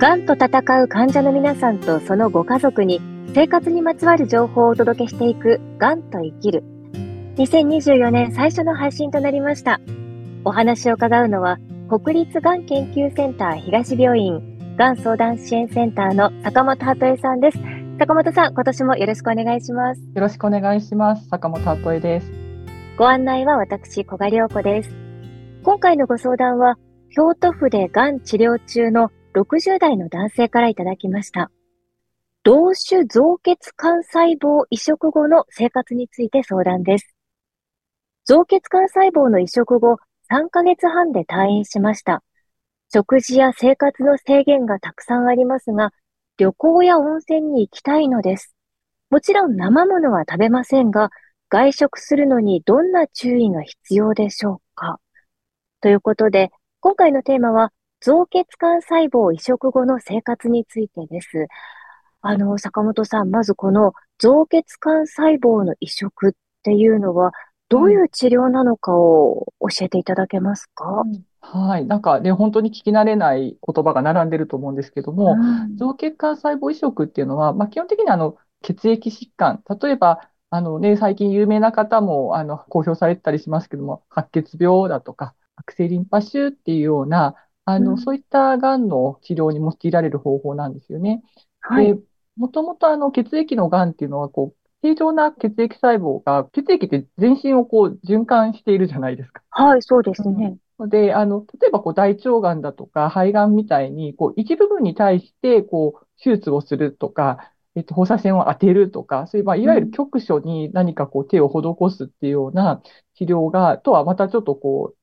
がんと闘う患者の皆さんとそのご家族に生活にまつわる情報をお届けしていくがんと生きる。2024年最初の配信となりました。お話を伺うのは国立がん研究センター東病院がん相談支援センターの坂本鳩恵さんです。坂本さん、今年もよろしくお願いします。よろしくお願いします。坂本鳩恵です。ご案内は私、小賀良子です。今回のご相談は、京都府でがん治療中の60代の男性からいただきました。同種造血幹細胞移植後の生活について相談です。造血幹細胞の移植後3ヶ月半で退院しました。食事や生活の制限がたくさんありますが、旅行や温泉に行きたいのです。もちろん生ものは食べませんが、外食するのにどんな注意が必要でしょうかということで、今回のテーマは、造血管細胞移植後の生活についてです。あの、坂本さん、まずこの造血管細胞の移植っていうのは、どういう治療なのかを教えていただけますか、うん。はい。なんかね、本当に聞き慣れない言葉が並んでると思うんですけども、うん、造血管細胞移植っていうのは、まあ、基本的にあの血液疾患、例えば、あのね、最近有名な方もあの公表されてたりしますけども、白血病だとか、悪性リンパ腫っていうような、あの、うん、そういったがんの治療に用いられる方法なんですよね。はい。で、もともとあの血液のがんっていうのは、こう、正常な血液細胞が、血液って全身をこう循環しているじゃないですか。はい、そうですね。うん、で、あの、例えばこう大腸がんだとか肺がんみたいに、こう一部分に対してこう手術をするとか、えっと、放射線を当てるとか、そういう、まあ、いわゆる局所に何かこう手を施すっていうような治療が、とはまたちょっとこう、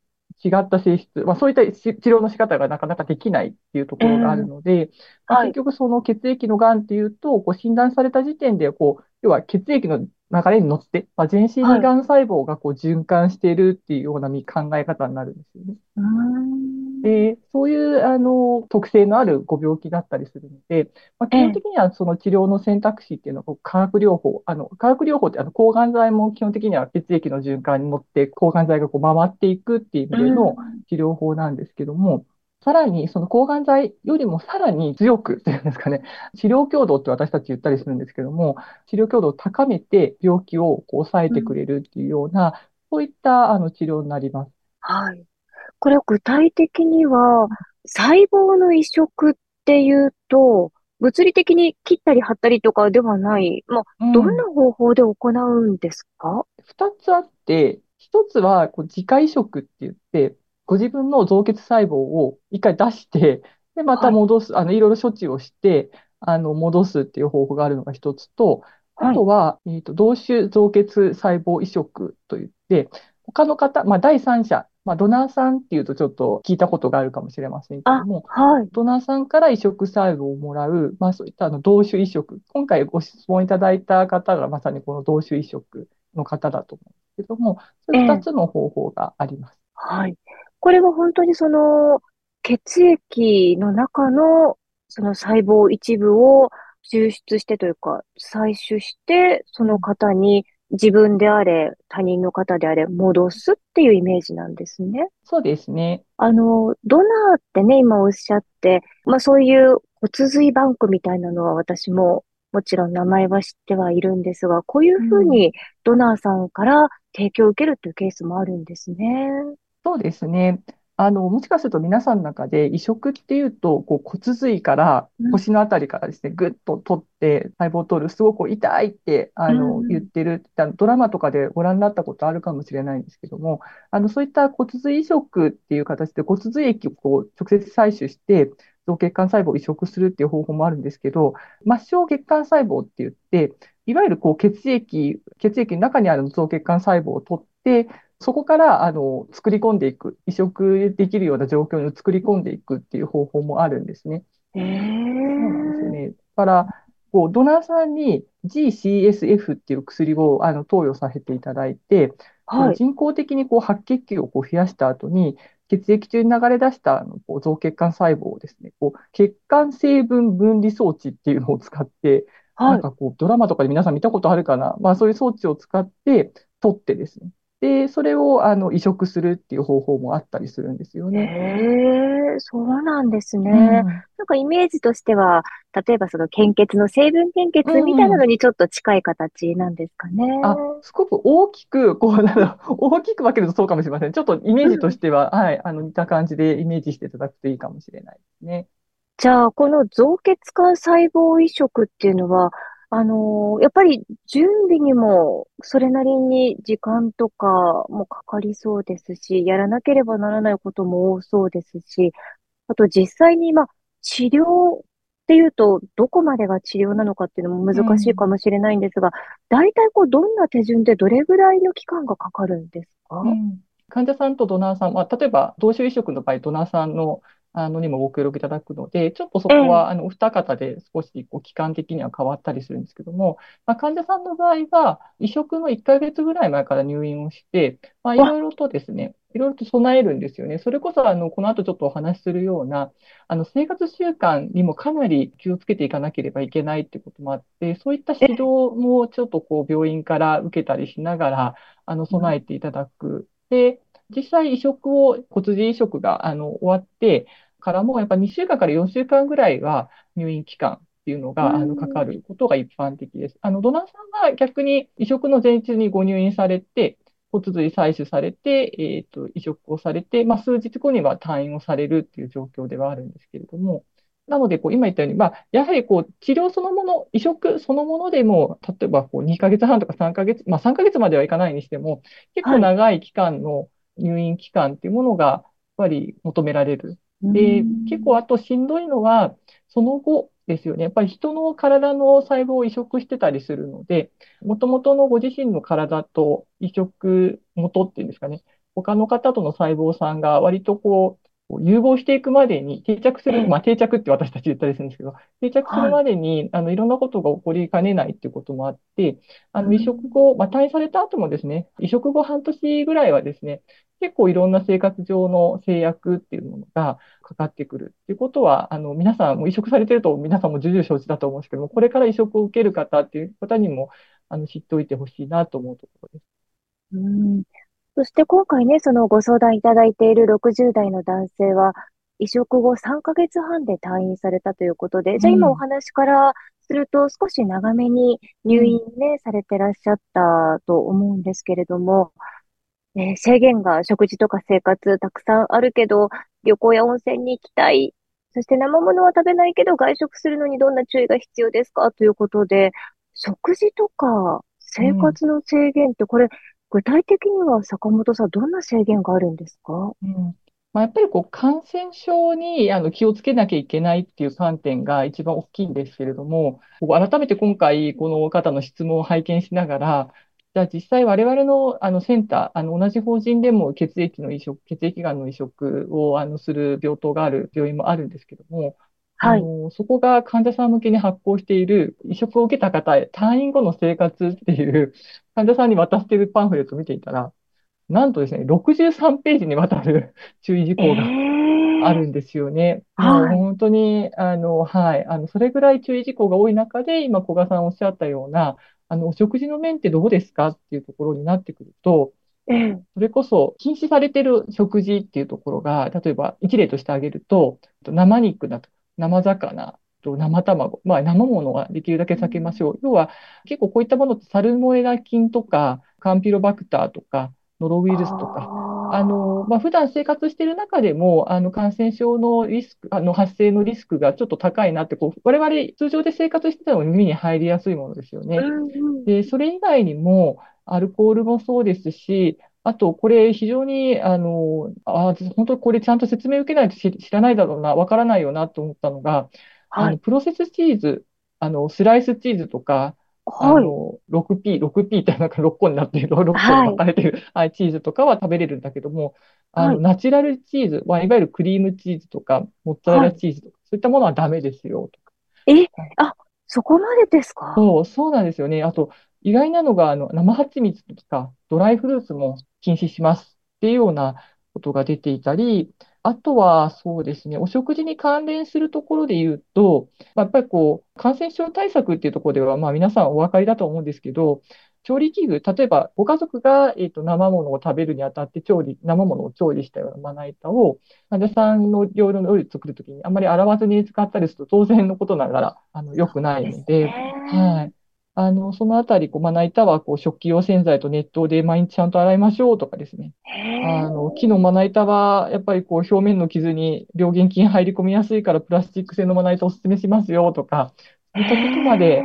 違った性質、まあ、そういった治療の仕方がなかなかできないっていうところがあるので、えーまあ、結局その血液のがんっていうと、こう診断された時点で、こう、要は血液の流れに乗って、まあ、全身にがん細胞がこう循環しているっていうような考え方になるんですよね。で、そういうあの特性のあるご病気だったりするので、まあ、基本的にはその治療の選択肢っていうのは化学療法、あの化学療法ってあの抗がん剤も基本的には血液の循環に乗って抗がん剤がこう回っていくっていう意味での治療法なんですけども、さらに、その抗がん剤よりもさらに強くっていうんですかね、治療強度って私たち言ったりするんですけども、治療強度を高めて病気をこう抑えてくれるっていうような、うん、そういったあの治療になります。はい。これは具体的には、細胞の移植っていうと、物理的に切ったり貼ったりとかではない、まあ、どんな方法で行うんですか？二、うん、つあって、一つはこう自家移植って言って、ご自分の造血細胞を一回出して、で、また戻す、はい、あの、いろいろ処置をして、あの、戻すっていう方法があるのが一つと、あとは、はい、えっ、ー、と、同種造血細胞移植といって、他の方、まあ、第三者、まあ、ドナーさんっていうとちょっと聞いたことがあるかもしれませんけども、はい、ドナーさんから移植細胞をもらう、まあ、そういったあの同種移植、今回ご質問いただいた方がまさにこの同種移植の方だと思うんですけども、そういう二つの方法があります。えー、はい。これは本当にその血液の中のその細胞一部を抽出してというか採取してその方に自分であれ他人の方であれ戻すっていうイメージなんですね。そうですね。あの、ドナーってね、今おっしゃって、まあそういう骨髄バンクみたいなのは私ももちろん名前は知ってはいるんですが、こういうふうにドナーさんから提供を受けるっていうケースもあるんですね。そうですね。あの、もしかすると皆さんの中で移植っていうと、こう骨髄から腰のあたりからですね、ぐっと取って細胞を取る、すごく痛いって、あの、言ってる、ドラマとかでご覧になったことあるかもしれないんですけども、あの、そういった骨髄移植っていう形で骨髄液をこう直接採取して、造血管細胞を移植するっていう方法もあるんですけど、末梢血管細胞って言って、いわゆるこう血液、血液の中にある造血管細胞を取って、そこから、あの、作り込んでいく、移植できるような状況に作り込んでいくっていう方法もあるんですね。へそうなんですよね。だから、こう、ドナーさんに GCSF っていう薬をあの投与させていただいて、はい、人工的にこう白血球をこう増やした後に、血液中に流れ出したあのこう造血管細胞をですね、こう血管成分分離装置っていうのを使って、はい、なんかこうドラマとかで皆さん見たことあるかな、まあそういう装置を使って取ってですね、で、それをあの移植するっていう方法もあったりするんですよへね。え、そうなんですね。うん。なんかイメージとしては、例えばその献血の成分献う血みたいなのんうん。にちょっと近い形なんですかね。あ、すごく大きく、こう、なんだろう大きく分けるとそうかもしれません。ちょっとイメージとうん。しては、はい、あの、似た感じでイメージしていただくといいかもしれないですね。じゃあ、この造血幹細胞移植っていうのは、あのーやっぱり準備にもそれなりに時間とかもかかりそうですし、やらなければならないことも多そうですし、あと実際に、まあ、治療っていうと、どこまでが治療なのかっていうのも難しいうん。かもしれないんですが、大体こう、どんな手順でどれぐらいの期間がかかるんですか？うん、患者さんとドナーさん、まあ、例えば、同種移植の場合、ドナーさんの、あのにもご協力いただくので、ちょっとそええ、こは、あの、お二方で少し、こう、期間的には変わったりするんですけども、まあ、患者さんの場合は、移植の1ヶ月ぐらい前から入院をして、まあ、いわ、ろいろとですね、いろいろと備えるんですよね。それこそ、あの、この後ちょっとお話しするような、あの、生活習慣にもかなり気をつけていかなければいけないってこともあって、そういった指導ええ、もちょっとこう、病院から受けたりしながら、あの、うん備えていただく。で、実際移植を、骨髄移植が、あの、終わってからも、やっぱ2週間から4週間ぐらいは入院期間っていうのうが、あの、かかんることが一般的です。あの、ドナーさんは逆に移植の前日にご入院されて、骨髄採取されて、えっと、移植をされて、まあ、数日後には退院をされるっていう状況ではあるんですけれども、なので、こう、今言ったように、まあ、やはりこう、治療そのもの、移植そのものでも、例えばこう、2ヶ月半とか3ヶ月、まあ、3ヶ月まではいかないにしても、結構はい。長い期間の入院期間っていうものが、やっぱり求められる。で、結構あとしんどいのは、その後ですよね。やっぱり人の体の細胞を移植してたりするので、もともとのご自身の体と移植元っていうんですかね。他の方との細胞さんが割とこう、融合していくまでに定着する、まええ、あ定着って私たち言ったりするんですけど、定着するはい。までに、あの、いろんなことが起こりかねないっていうこともあって、あの、移植うん後、まあ、退院された後もですね、移植後半年ぐらいはですね、結構いろんな生活上の制約っていうものがかかってくるっていうことは、あの、皆さんも移植されてると皆さんも重々承知だと思うんですけども、これから移植を受ける方っていう方にも、あの、知っておいてほしいなと思うところです。うんそして今回ね、そのご相談いただいている60代の男性は、移植後3ヶ月半で退院されたということで、じゃあ今おうん、話からすると少し長めに入院うん、ね、されてらっしゃったと思うんですけれども、えー制限が食事とか生活たくさんあるけど、旅行や温泉に行きたい。そして生物は食べないけど外食するのにどんな注意が必要ですか？ということで、食事とか生うん。活の制限ってこれ、具体的には坂本さんどんな制限があるんですか？うん。まあ、やっぱりこう感染症にあの気をつけなきゃいけないっていう観点が一番大きいんですけれども、改めて今回、この方の質問を拝見しながら、じゃあ実際我々のあのセンター、あの同じ法人でも血液の移植、血液がんの移植をあのする病棟がある病院もあるんですけども、はい。の、そこが患者さん向けに発行している移植を受けた方へ退院後の生活っていう患者さんに渡しているパンフレットを見ていたら、なんとですね、63ページにわたる 注意事え項があえるんですよね。もうはい。本当に、あの、はい、あの、それぐらい注意事項が多い中で、今、古賀さんおっしゃったような、あの、お食事の面ってどうですかっていうところになってくると、ええそれこそ禁止されている食事っていうところが、例えば一例として挙げると、生肉だと、生魚と生卵、まあ生ものはできるだけ避けましょう。要は結構こういったものってサルモネラ菌とか、カンピロバクターとか、ノロウあイルスとか、あの、まあ、普段生活している中でも、あの、感染症のリスク、あの、発生のリスクがちょっと高いなって、こう、我々通常で生活してても耳に入りやすいものですよね。で、それ以外にも、アルコールもそうですし、あと、これ非常に、あの、あ、本当にこれちゃんと説明受けないと知知らないだろうな、わからないよなと思ったのが、あの、はい。プロセスチーズ、あの、スライスチーズとか、あはい。の、6P、6P ってなんか6個になっている、6個にはい。分かれている、はい、チーズとかは食べれるんだけども、あの、はい。ナチュラルチーズ、まあ、いわゆるクリームチーズとか、モッツァレはい。ラチーズとか、そういったものはダメですよ、とえ、か。あ、そこまでですか？そう、そうなんですよね。あと、意外なのが、あの、生蜂蜜とか、ドライフルーツも禁止しますっていうようなことが出ていたり、あとは、そうですね、お食事に関連するところで言うと、まあやっぱりこう、感染症対策っていうところでは、まあ皆さんお分かりだと思うんですけど、調理器具、例えばご家族が、えっと、生物を食べるにあたって調理、生物を調理したようなまな板を、患者さんの料理の料理作るときにあんまり洗わずに使ったりすると当然のことながら、あの、良くないので、はい。あの、そのあたり、こう、まな板は、こう、食器用洗剤と熱湯で毎日ちゃんと洗いましょうとかですね。あの、木のまな板は、やっぱりこう、表面の傷に病原菌入り込みやすいから、プラスチック製のまな板お勧めしますよとか、そういったことまで、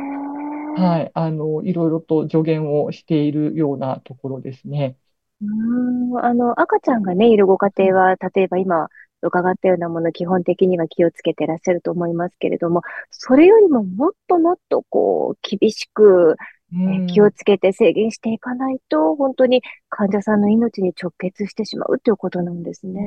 はい、あの、いろいろと助言をしているようなところですね。うん、あの、赤ちゃんがね、いるご家庭は、例えば今、伺ったようなもの、基本的には気をつけてらっしゃると思いますけれども、それよりももっともっとこう、厳しく、え気をつけて制限していかないと、本当に患者さんの命に直結してしまうということなんですね。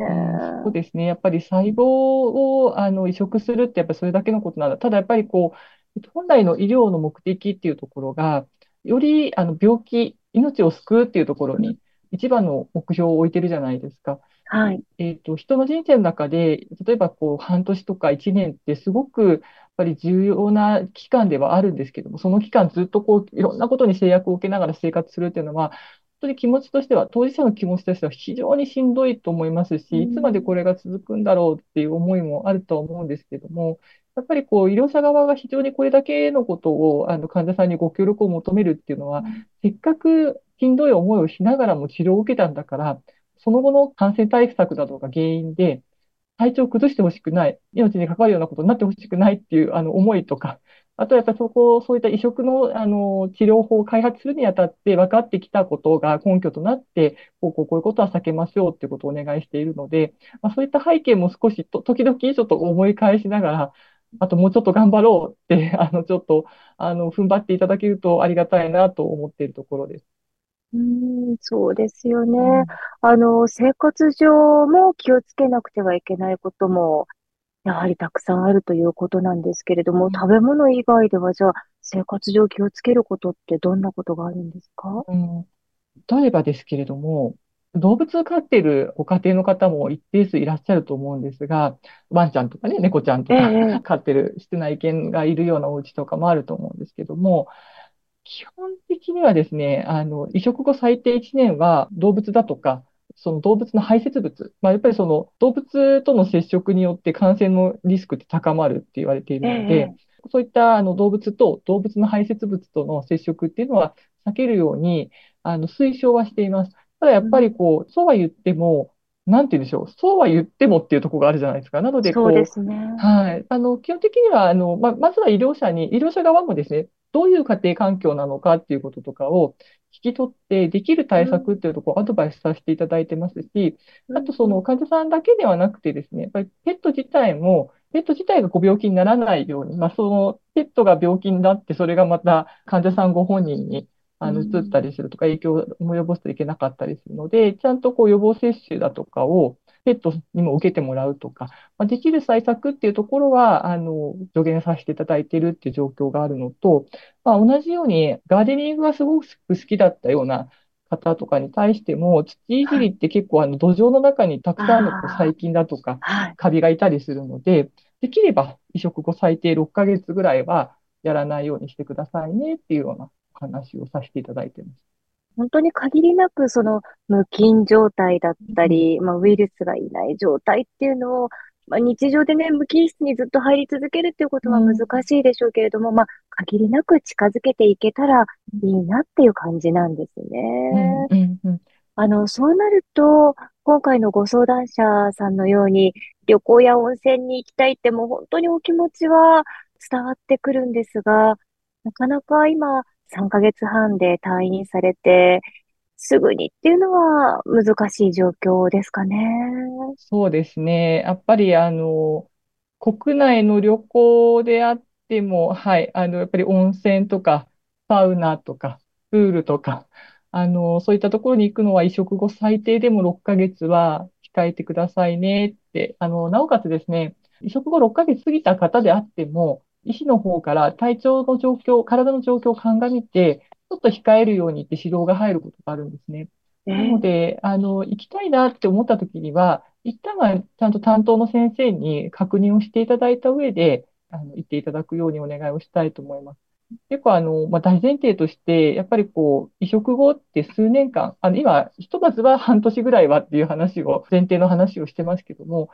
そうですね。やっぱり細胞をあの移植するってやっぱりそれだけのことなんだ。ただやっぱりこう、本来の医療の目的っていうところが、よりあの病気、命を救うっていうところに一番の目標を置いてるじゃないですか。はい。えっと、人の人生の中で、例えばこう、半年とか一年ってすごく、やっぱり重要な期間ではあるんですけども、その期間ずっとこう、いろんなことに制約を受けながら生活するっていうのは、本当に気持ちとしては、当事者の気持ちとしては非常にしんどいと思いますし、いつまでこれが続くんだろうっていう思いもあるとは思うんですけども、やっぱりこう、医療者側が非常にこれだけのことを、あの、患者さんにご協力を求めるっていうのは、せっかくしんどい思いをしながらも治療を受けたんだから、その後の感染対策などが原因で、体調を崩してほしくない、命に関わるようなことになってほしくないっていうあの思いとか、あとはやっぱりそこ、そういった移植のあの治療法を開発するにあたって分かってきたことが根拠となって、こうこうこういうことは避けましょうっていうことをお願いしているので、まあ、そういった背景も少しと時々ちょっと思い返しながら、あともうちょっと頑張ろうって、あの、ちょっと、あの、踏ん張っていただけるとありがたいなと思っているところです。うん、そうですよね。うん、あの、生活上も気をつけなくてはいけないことも、やはりたくさんあるということなんですけれども、うん、食べ物以外ではじゃあ、生活上気をつけることってどんなことがあるんですか？うん、例えばですけれども、動物を飼っているご家庭の方も一定数いらっしゃると思うんですが、ワンちゃんとかね、猫ちゃんとか、ええ、飼ってる室内犬がいるようなお家とかもあると思うんですけども、基本的にはですね、あの、移植後最低1年は動物だとか、その動物の排泄物、まあ、やっぱりその動物との接触によって感染のリスクって高まるって言われているので、ええ、そういったあの動物と動物の排泄物との接触っていうのは避けるように、あの、推奨はしています。ただやっぱりこう、そうは言っても、なんて言うんでしょう。そうは言ってもっていうところがあるじゃないですか。なので、こう、そうですね。はい。あの、基本的には、あの、ま、まずは医療者に、医療者側もですね、どういう家庭環境なのかっていうこととかを聞き取って、できる対策っていうところをアドバイスさせていただいてますし、あとその患者さんだけではなくてですね、やっぱりペット自体も、ペット自体がご病気にならないように、まあ、そのペットが病気になって、それがまた患者さんご本人にあの、移ったりするとか、影響を及ぼすといけなかったりするので、ちゃんとこう予防接種だとかを、ペットにも受けてもらうとか、まあ、できる対策っていうところは、あの、助言させていただいているっていう状況があるのと、まあ、同じように、ガーデニングがすごく好きだったような方とかに対しても、土いじりって結構あの土壌の中にたくさんの細菌だとか、カビがいたりするので、できれば移植後最低6ヶ月ぐらいはやらないようにしてくださいねっていうようなお話をさせていただいてます。本当に限りなくその無菌状態だったり、まあ、ウイルスがいない状態っていうのを、まあ、日常でね、無菌室にずっと入り続けるっていうことは難しいでしょうけれども、うん、まあ、限りなく近づけていけたらいいなっていう感じなんですね。うんうんうん、あの、そうなると、今回のご相談者さんのように、旅行や温泉に行きたいってもう本当にお気持ちは伝わってくるんですが、なかなか今、3ヶ月半で退院されて、すぐにっていうのは難しい状況ですかね。そうですね。やっぱり、あの、国内の旅行であっても、はい、あの、やっぱり温泉とか、サウナとか、プールとか、あの、そういったところに行くのは移植後最低でも6ヶ月は控えてくださいねって、あの、なおかつですね、移植後6ヶ月過ぎた方であっても、医師の方から体調の状況、体の状況を鑑みて、ちょっと控えるようにって指導が入ることがあるんですね。なので、あの、行きたいなって思った時には、一旦はちゃんと担当の先生に確認をしていただいた上で、あの、行っていただくようにお願いをしたいと思います。結構あの、まあ、大前提として、やっぱりこう、移植後って数年間、あの、今、ひとまずは半年ぐらいはっていう話を、前提の話をしてますけども、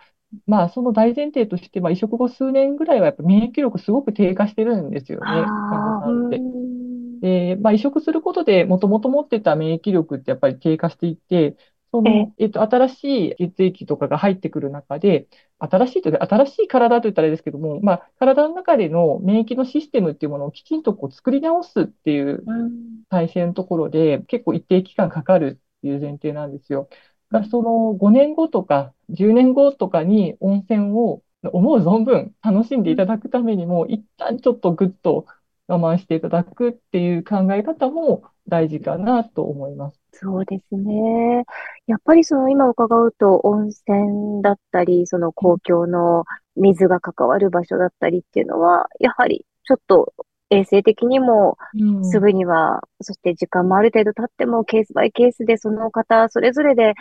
まあ、その大前提として、まあ、移植後数年ぐらいはやっぱ免疫力すごく低下してるんですよね、患者さんって。ん。で、まあ、移植することで、もともと持ってた免疫力ってやっぱり低下していって、そえ、の、えっと、新しい血液とかが入ってくる中で、新しいというか、新しい体といったらあれですけども、まあ、体の中での免疫のシステムっていうものをきちんとこう作り直すっていううん。体制のところで、結構一定期間かかるっていう前提なんですよ。うんが、その5年後とか10年後とかに温泉を思う存分楽しんでいただくためにも、一旦ちょっとぐっと我慢していただくっていう考え方も大事かなと思います。そうですね。やっぱりその今伺うと温泉だったり、その公共の水が関わる場所だったりっていうのは、やはりちょっと衛生的にもうん、すぐには、そして時間もある程度経ってもケースバイケースでその方それぞれで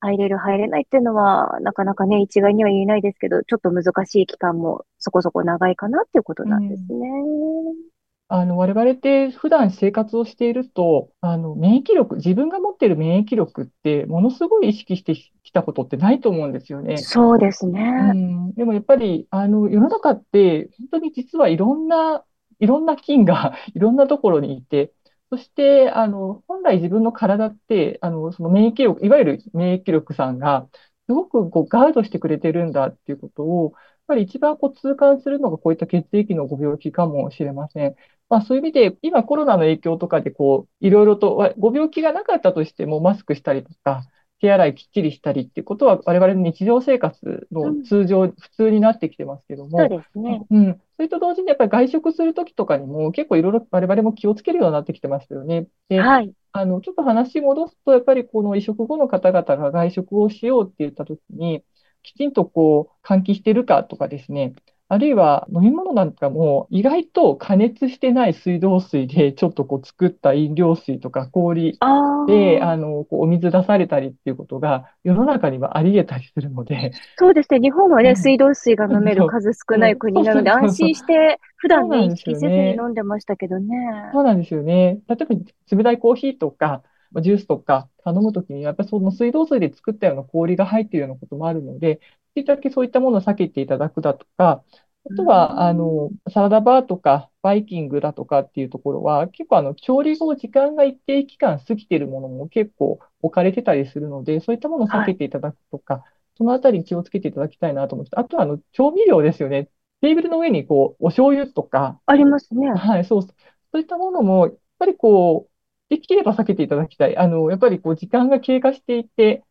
入れる入れないっていうのは、なかなかね、一概には言えないですけど、ちょっと難しい期間もそこそこ長いかなっていうことうなんですん。ね。あの、我々って普段生活をしていると、あの、免疫力、自分が持っている免疫力ってものすごい意識してきたことってないと思うんですよね。そうですね。うん、でもやっぱり、あの、世の中って、本当に実はいろんな、いろんな菌が いろんなところにいて、そして、あの、本来自分の体って、あの、その免疫力、いわゆる免疫力さんが、すごくこうガードしてくれてるんだっていうことを、やっぱり一番こう痛感するのがこういった血液のご病気かもしれません。まあそういう意味で、今コロナの影響とかでこう、いろいろと、わご病気がなかったとしてもマスクしたりとか、手洗いきっちりしたりっていうことは、我々の日常生活のうん。通常、普通になってきてますけどそうも、ですね。うん、それと同時にやっぱり外食するときとかにも結構いろいろ我々も気をつけるようになってきてますよね。で、はい。あの、ちょっと話戻すと、やっぱりこの移植後の方々が外食をしようって言ったときに、きちんとこう、換気してるかとかですね、あるいは飲み物なんかも意外と加熱してない水道水でちょっとこう作った飲料水とか氷あで、ああ。の、こうお水出されたりっていうことが世の中にはあり得たりするので、そうですね。日本はね、うん水道水が飲める数少ない国なので、安。心して普段ね、意識せずに。飲んでましたけどね。そうなんですよね。例えば、冷たいコーヒーとか、まあジュースとか頼むときに、やっぱりその水道水で作ったような氷が入っているようなこともあるので、できるだけそういったものを避けていただくだとか、あとは、あん。の、サラダバーとか、バイキングだとかっていうところは、結構あの、調理後時間が一定期間過ぎているものも結構置かれてたりするので、そういったものを避はい。けていただくとか、そのあたりに気をつけていただきたいなと思って、あとはあの、調味料ですよね。テーブルの上にこう、お醤油とか、ありますね。はい、そう、そういったものも、やっぱりこう、できれば避けていただきたい。あの、やっぱりこう、時間が経過していて、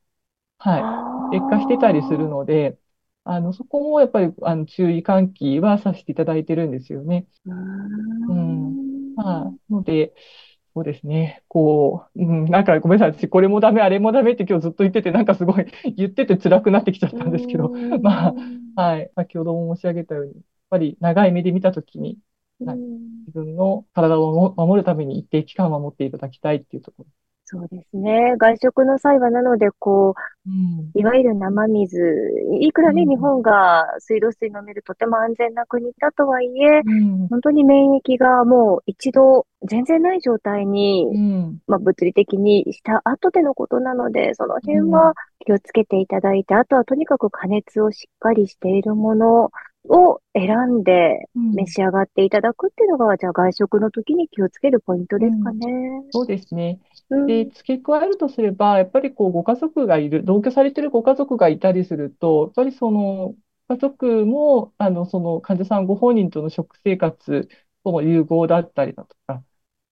はあい、劣化してたりするあ。ので、あの、そこもやっぱり、あの、注意喚起はさせていただいてるんですよね。うん。まあ、ん。ので、そうですね。こう、うん、なんかごめんなさい。私、これもダメ、あれもダメって今日ずっと言ってて、なんかすごい 言ってて辛くなってきちゃったんですけど、まあ、ん。はい。先ほども申し上げたように、やっぱり長い目で見たときに。自分の体を守るために一定期間は守っていただきたいっていうところ。そうですね。外食の際はなので、こうん。う、いわゆる生水、いくらね、日うん。本が水道水飲めるとても安全な国だとはいえ、うん。本当に免疫がもう一度全然ない状態にうん。まあ、物理的にした後でのことなので、そのうん。辺は気をつけていただいて、あとはとにかく加熱をしっかりしているものを選んで召うん。し上がっていただくっていうのが、じゃあ外食の時に気をつけるポイントですかうんね。そうですね。で、うん。付け加えるとすれば、やっぱりこう、ご家族がいる、同居されてるご家族がいたりすると、やっぱりその、家族も、あの、その患者さんご本人との食生活との融合だったりだとか、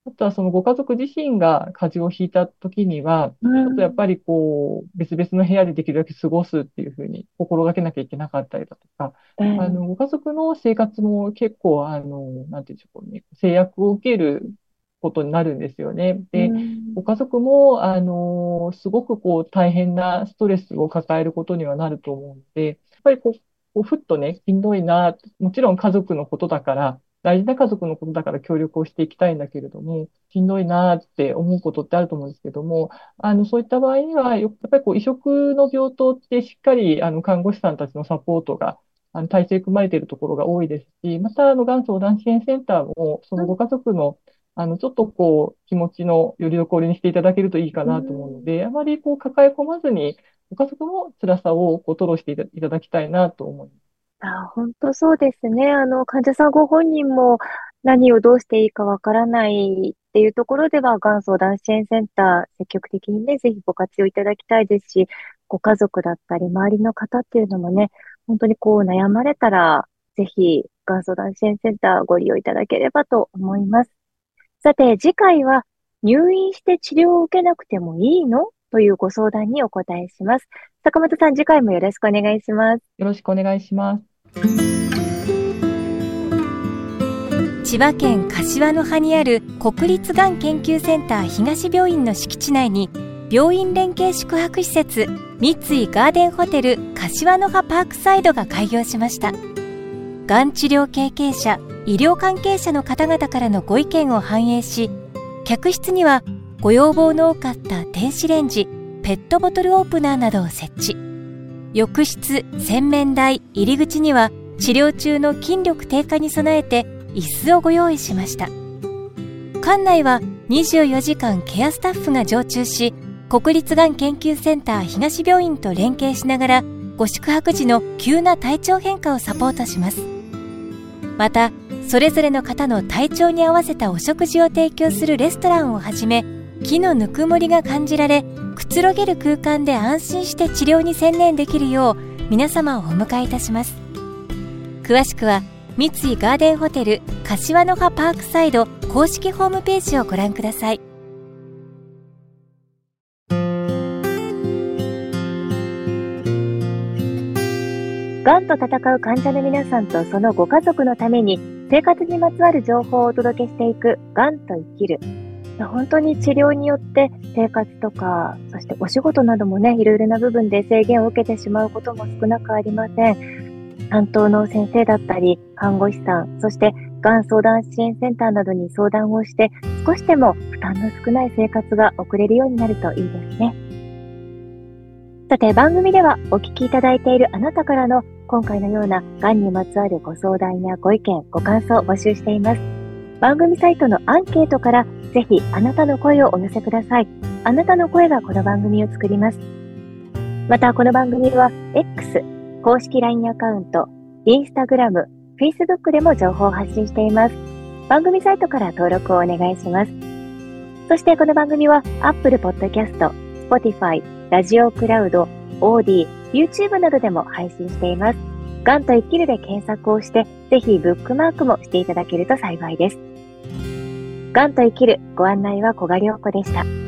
あとはそのご家族自身が風邪をひいた時には、うちょっとやっぱん。りこう、別々の部屋でできるだけ過ごすっていうふうに心がけなきゃいけなかったりだとか、ええ。あの、ご家族の生活も結構、あの、なんていうんでしょうね、制約を受けることになるんですよね。うで、ごん。家族も、あの、すごくこう、大変なストレスを抱えることにはなると思うので、やっぱりこう、こうふっとね、しんどいな、もちろん家族のことだから、大事な家族のことだから協力をしていきたいんだけれども、しんどいなって思うことってあると思うんですけども、あの、そういった場合には、やっぱりこう、移植の病棟ってしっかり、あの、看護師さんたちのサポートがあの、体制組まれているところが多いですし、また、あの、がん相談支援センターも、そのご家族の、あの、ちょっとこう、気持ちのよりどころにしていただけるといいかなと思うので、あまりこう、抱え込まずに、ご家族の辛さをこう、吐露していただきたいなと思います。あ、本当そうですね。あの、患者さんご本人も何をどうしていいかわからないっていうところでは、がん相談支援センター、積極的にね、ぜひご活用いただきたいですし、ご家族だったり、周りの方っていうのもね、本当にこう悩まれたら、ぜひ、がん相談支援センターご利用いただければと思います。さて、次回は、入院して治療を受けなくてもいいの？というご相談にお答えします。坂本さん、次回もよろしくお願いします。よろしくお願いします。千葉県柏の葉にある国立がん研究センター東病院の敷地内に病院連携宿泊施設三井ガーデンホテル柏の葉パークサイドが開業しました。がん治療経験者医療関係者の方々からのご意見を反映し客室にはご要望の多かった電子レンジペットボトルオープナーなどを設置。浴室洗面台入り口には治療中の筋力低下に備えて椅子をご用意しました。館内は24時間ケアスタッフが常駐し国立がん研究センター東病院と連携しながらご宿泊時の急な体調変化をサポートします。またそれぞれの方の体調に合わせたお食事を提供するレストランをはじめ木のぬくもりが感じられくつろげる空間で安心して治療に専念できるよう皆様をお迎えいたします詳しくは三井ガーデンホテル柏の葉パークサイド公式ホームページをご覧くださいがんと戦う患者の皆さんとそのご家族のために生活にまつわる情報をお届けしていくがんと生きる。本当に治療によって生活とか、そしてお仕事などもね、いろいろな部分で制限を受けてしまうことも少なくありません。担当の先生だったり、看護師さん、そしてがん相談支援センターなどに相談をして、少しでも負担の少ない生活が送れるようになるといいですね。さて、番組ではお聞きいただいているあなたからの今回のようながんにまつわるご相談やご意見、ご感想を募集しています。番組サイトのアンケートからぜひあなたの声をお寄せください。あなたの声がこの番組を作ります。また、この番組は X、公式 LINE アカウント、Instagram、Facebook でも情報を発信しています。番組サイトから登録をお願いします。そしてこの番組は Apple Podcast、Spotify、ラジオクラウド、OD、YouTube などでも配信しています。ガンと生きるで検索をして、ぜひブックマークもしていただけると幸いです。ガンと生きるご案内は小賀良子でした。